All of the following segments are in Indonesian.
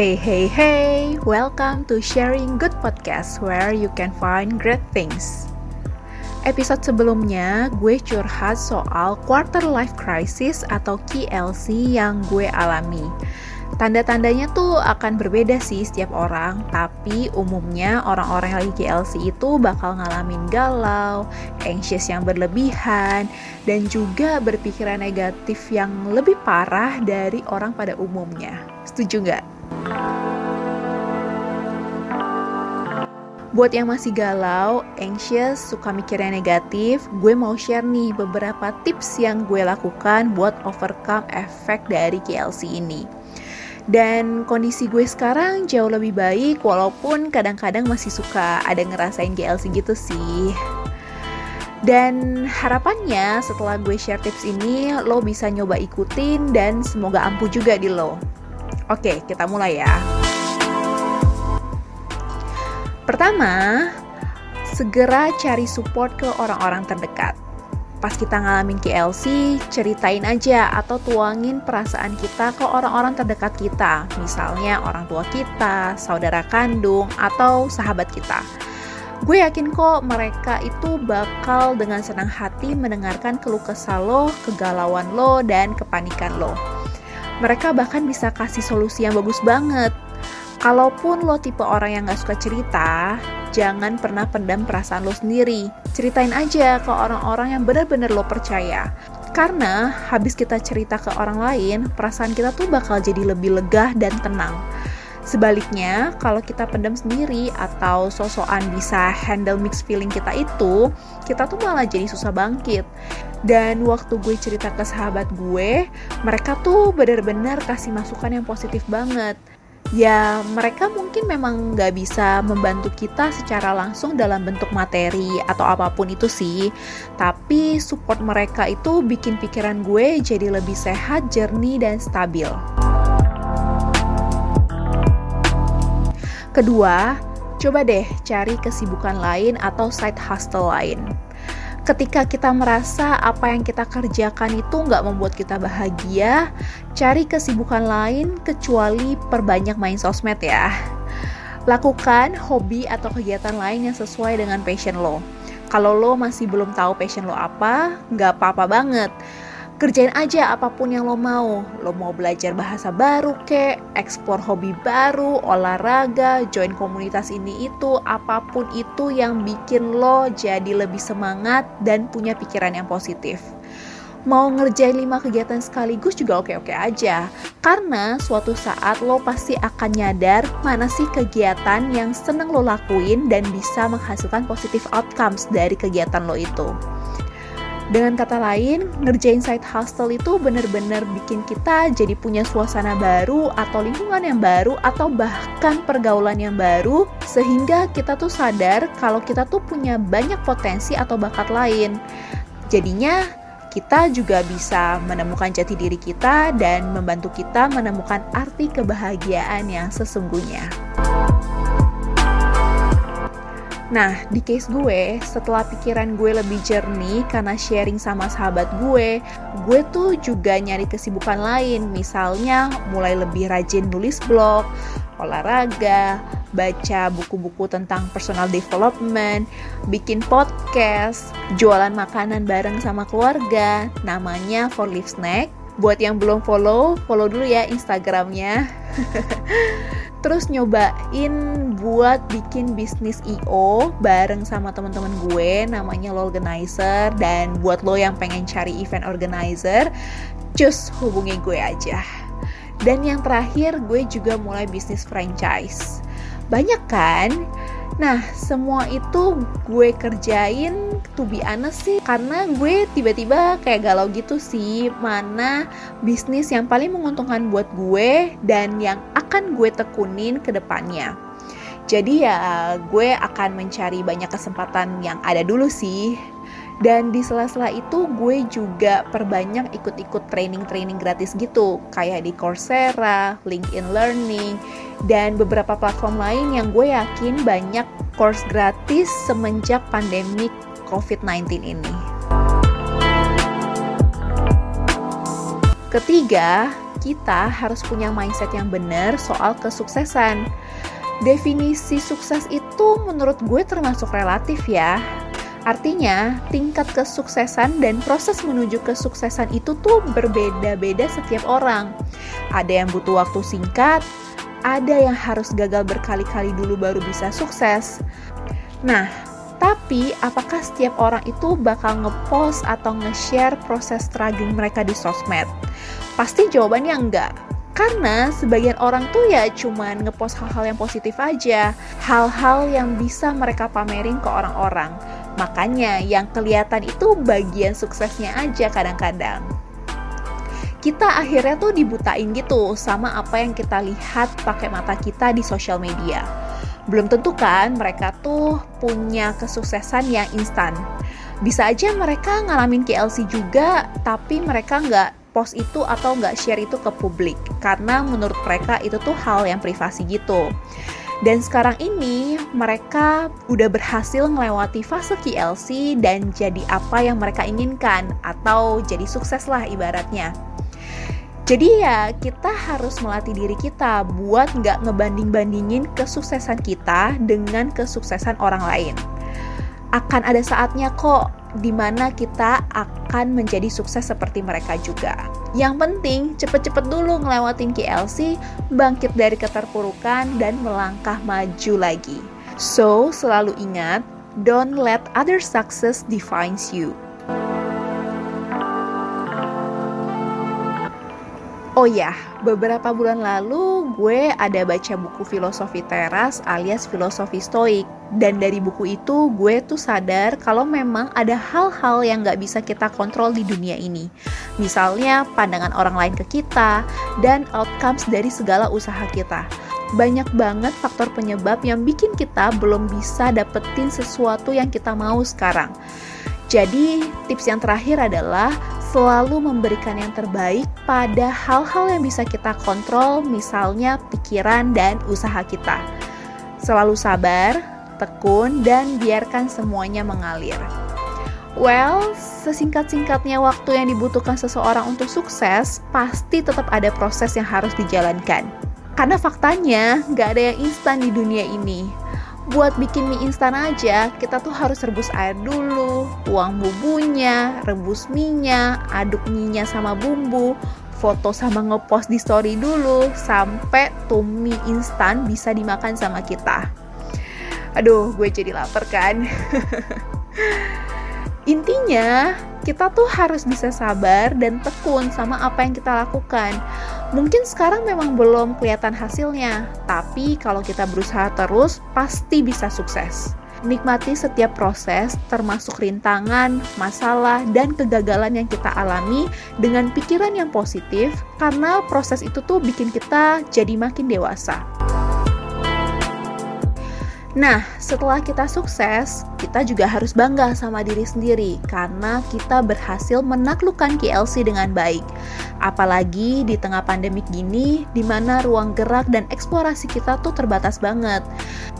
Hey, hey, hey! Welcome to Sharing Good Podcast, where you can find great things. Episode sebelumnya, gue curhat soal quarter life crisis atau KLC yang gue alami. Tanda-tandanya tuh akan berbeda sih setiap orang, tapi umumnya orang-orang yang lagi KLC itu bakal ngalamin galau, anxious yang berlebihan, dan juga berpikiran negatif yang lebih parah dari orang pada umumnya. Setuju nggak? Buat yang masih galau, anxious, suka mikirnya negatif, gue mau share nih beberapa tips yang gue lakukan buat overcome efek dari KLC ini. Dan kondisi gue sekarang jauh lebih baik walaupun kadang-kadang masih suka ada ngerasain KLC gitu sih. Dan harapannya setelah gue share tips ini lo bisa nyoba ikutin dan semoga ampuh juga di lo. Oke, kita mulai ya. Pertama, segera cari support ke orang-orang terdekat. Pas kita ngalamin KLC, ceritain aja atau tuangin perasaan kita ke orang-orang terdekat kita. Misalnya orang tua kita, saudara kandung, atau sahabat kita. Gue yakin kok mereka itu bakal dengan senang hati mendengarkan keluh kesah lo, kegalauan lo, dan kepanikan lo mereka bahkan bisa kasih solusi yang bagus banget. Kalaupun lo tipe orang yang gak suka cerita, jangan pernah pendam perasaan lo sendiri. Ceritain aja ke orang-orang yang benar-benar lo percaya. Karena habis kita cerita ke orang lain, perasaan kita tuh bakal jadi lebih lega dan tenang. Sebaliknya, kalau kita pendam sendiri atau sosokan bisa handle mixed feeling kita itu, kita tuh malah jadi susah bangkit. Dan waktu gue cerita ke sahabat gue, mereka tuh bener-bener kasih masukan yang positif banget. Ya, mereka mungkin memang nggak bisa membantu kita secara langsung dalam bentuk materi atau apa pun itu sih. Tapi support mereka itu bikin pikiran gue jadi lebih sehat, jernih, dan stabil. Kedua, coba deh cari kesibukan lain atau side hustle lain. Ketika kita merasa apa yang kita kerjakan itu nggak membuat kita bahagia, cari kesibukan lain kecuali perbanyak main sosmed ya. Lakukan hobi atau kegiatan lain yang sesuai dengan passion lo. Kalau lo masih belum tahu passion lo apa, nggak apa-apa banget kerjain aja apa pun yang lo mau. Lo mau belajar bahasa baru kek, eksplor hobi baru, olahraga, join komunitas ini itu, apa pun itu yang bikin lo jadi lebih semangat dan punya pikiran yang positif. Mau ngerjain 5 kegiatan sekaligus juga oke-oke aja. Karena suatu saat lo pasti akan nyadar mana sih kegiatan yang seneng lo lakuin dan bisa menghasilkan positive outcomes dari kegiatan lo itu. Dengan kata lain, ngerjain side hustle itu bener-bener bikin kita jadi punya suasana baru atau lingkungan yang baru atau bahkan pergaulan yang baru sehingga kita tuh sadar kalau kita tuh punya banyak potensi atau bakat lain. Jadinya kita juga bisa menemukan jati diri kita dan membantu kita menemukan arti kebahagiaan yang sesungguhnya. Nah, di case gue, setelah pikiran gue lebih jernih karena sharing sama sahabat gue, gue tuh juga nyari kesibukan lain. Misalnya, mulai lebih rajin nulis blog, olahraga, baca buku-buku tentang personal development, bikin podcast, jualan makanan bareng sama keluarga, namanya For Live Snack. Buat yang belum follow, follow dulu ya Instagramnya. terus nyobain buat bikin bisnis IO bareng sama teman-teman gue namanya lo organizer. Dan buat lo yang pengen cari event organizer just hubungi gue aja. Dan yang terakhir gue juga mulai bisnis franchise. Banyak kan Nah, semua itu gue kerjain to be honest sih karena gue tiba-tiba kayak galau gitu sih mana bisnis yang paling menguntungkan buat gue dan yang akan gue tekunin ke depannya. Jadi ya gue akan mencari banyak kesempatan yang ada dulu sih dan di sela-sela itu gue juga perbanyak ikut-ikut training-training gratis gitu, kayak di Coursera, LinkedIn Learning, dan beberapa platform lain yang gue yakin banyak course gratis semenjak pandemik COVID-19 ini. Ketiga, kita harus punya mindset yang benar soal kesuksesan. Definisi sukses itu menurut gue termasuk relatif ya. Artinya, tingkat kesuksesan dan proses menuju kesuksesan itu tuh berbeda-beda setiap orang. Ada yang butuh waktu singkat, ada yang harus gagal berkali-kali dulu baru bisa sukses. Nah, tapi apakah setiap orang itu bakal ngepost atau nge-share proses struggling mereka di sosmed? Pasti jawabannya enggak. Karena sebagian orang tuh ya cuman ngepost hal-hal yang positif aja, hal-hal yang bisa mereka pamerin ke orang-orang. Makanya yang kelihatan itu bagian suksesnya aja kadang-kadang kita akhirnya tuh dibutain gitu sama apa yang kita lihat pakai mata kita di sosial media. Belum tentu kan mereka tuh punya kesuksesan yang instan. Bisa aja mereka ngalamin KLC juga, tapi mereka nggak post itu atau nggak share itu ke publik karena menurut mereka itu tuh hal yang privasi gitu. Dan sekarang ini mereka udah berhasil melewati fase KLC dan jadi apa yang mereka inginkan atau jadi sukses lah ibaratnya. Jadi ya kita harus melatih diri kita buat nggak ngebanding-bandingin kesuksesan kita dengan kesuksesan orang lain. Akan ada saatnya kok di mana kita akan menjadi sukses seperti mereka juga. Yang penting cepet-cepet dulu ngelewatin KLC, bangkit dari keterpurukan dan melangkah maju lagi. So, selalu ingat, don't let other success defines you. Oh ya, beberapa bulan lalu gue ada baca buku filosofi teras alias filosofi stoik. Dan dari buku itu gue tuh sadar kalau memang ada hal-hal yang gak bisa kita kontrol di dunia ini. Misalnya pandangan orang lain ke kita dan outcomes dari segala usaha kita. Banyak banget faktor penyebab yang bikin kita belum bisa dapetin sesuatu yang kita mau sekarang. Jadi, tips yang terakhir adalah selalu memberikan yang terbaik pada hal-hal yang bisa kita kontrol, misalnya pikiran dan usaha kita. Selalu sabar, tekun, dan biarkan semuanya mengalir. Well, sesingkat-singkatnya waktu yang dibutuhkan seseorang untuk sukses, pasti tetap ada proses yang harus dijalankan. Karena faktanya, nggak ada yang instan di dunia ini buat bikin mie instan aja, kita tuh harus rebus air dulu, tuang bumbunya, rebus minyak, aduk minyak sama bumbu, foto sama ngepost di story dulu, sampai tuh mie instan bisa dimakan sama kita. Aduh, gue jadi lapar kan? Intinya, kita tuh harus bisa sabar dan tekun sama apa yang kita lakukan Mungkin sekarang memang belum kelihatan hasilnya, tapi kalau kita berusaha terus, pasti bisa sukses. Nikmati setiap proses, termasuk rintangan, masalah, dan kegagalan yang kita alami dengan pikiran yang positif, karena proses itu tuh bikin kita jadi makin dewasa. Nah, setelah kita sukses, kita juga harus bangga sama diri sendiri karena kita berhasil menaklukkan KLC dengan baik. Apalagi di tengah pandemik gini, di mana ruang gerak dan eksplorasi kita tuh terbatas banget.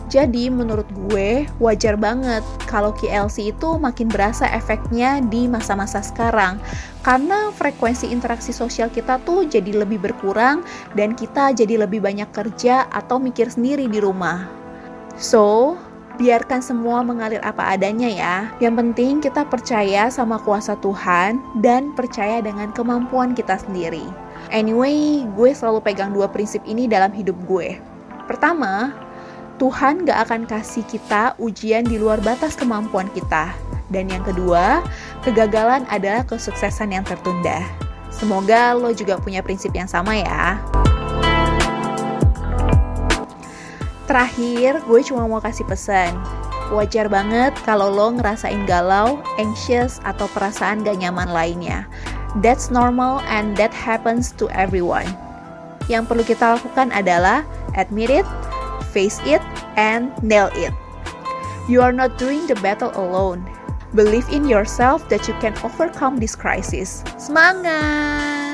Jadi menurut gue wajar banget kalau KLC itu makin berasa efeknya di masa-masa sekarang karena frekuensi interaksi sosial kita tuh jadi lebih berkurang dan kita jadi lebih banyak kerja atau mikir sendiri di rumah. So, biarkan semua mengalir apa adanya ya. Yang penting kita percaya sama kuasa Tuhan dan percaya dengan kemampuan kita sendiri. Anyway, gue selalu pegang dua prinsip ini dalam hidup gue. Pertama, Tuhan gak akan kasih kita ujian di luar batas kemampuan kita. Dan yang kedua, kegagalan adalah kesuksesan yang tertunda. Semoga lo juga punya prinsip yang sama ya. Terakhir, gue cuma mau kasih pesan. Wajar banget kalau lo ngerasain galau, anxious, atau perasaan gak nyaman lainnya. That's normal and that happens to everyone. Yang perlu kita lakukan adalah admit it, face it, and nail it. You are not doing the battle alone. Believe in yourself that you can overcome this crisis. Semangat!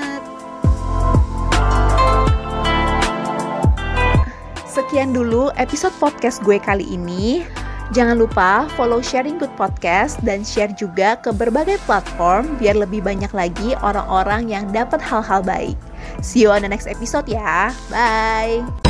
Sekian dulu episode podcast gue kali ini. Jangan lupa follow Sharing Good Podcast dan share juga ke berbagai platform biar lebih banyak lagi orang-orang yang dapat hal-hal baik. See you on the next episode ya. Bye.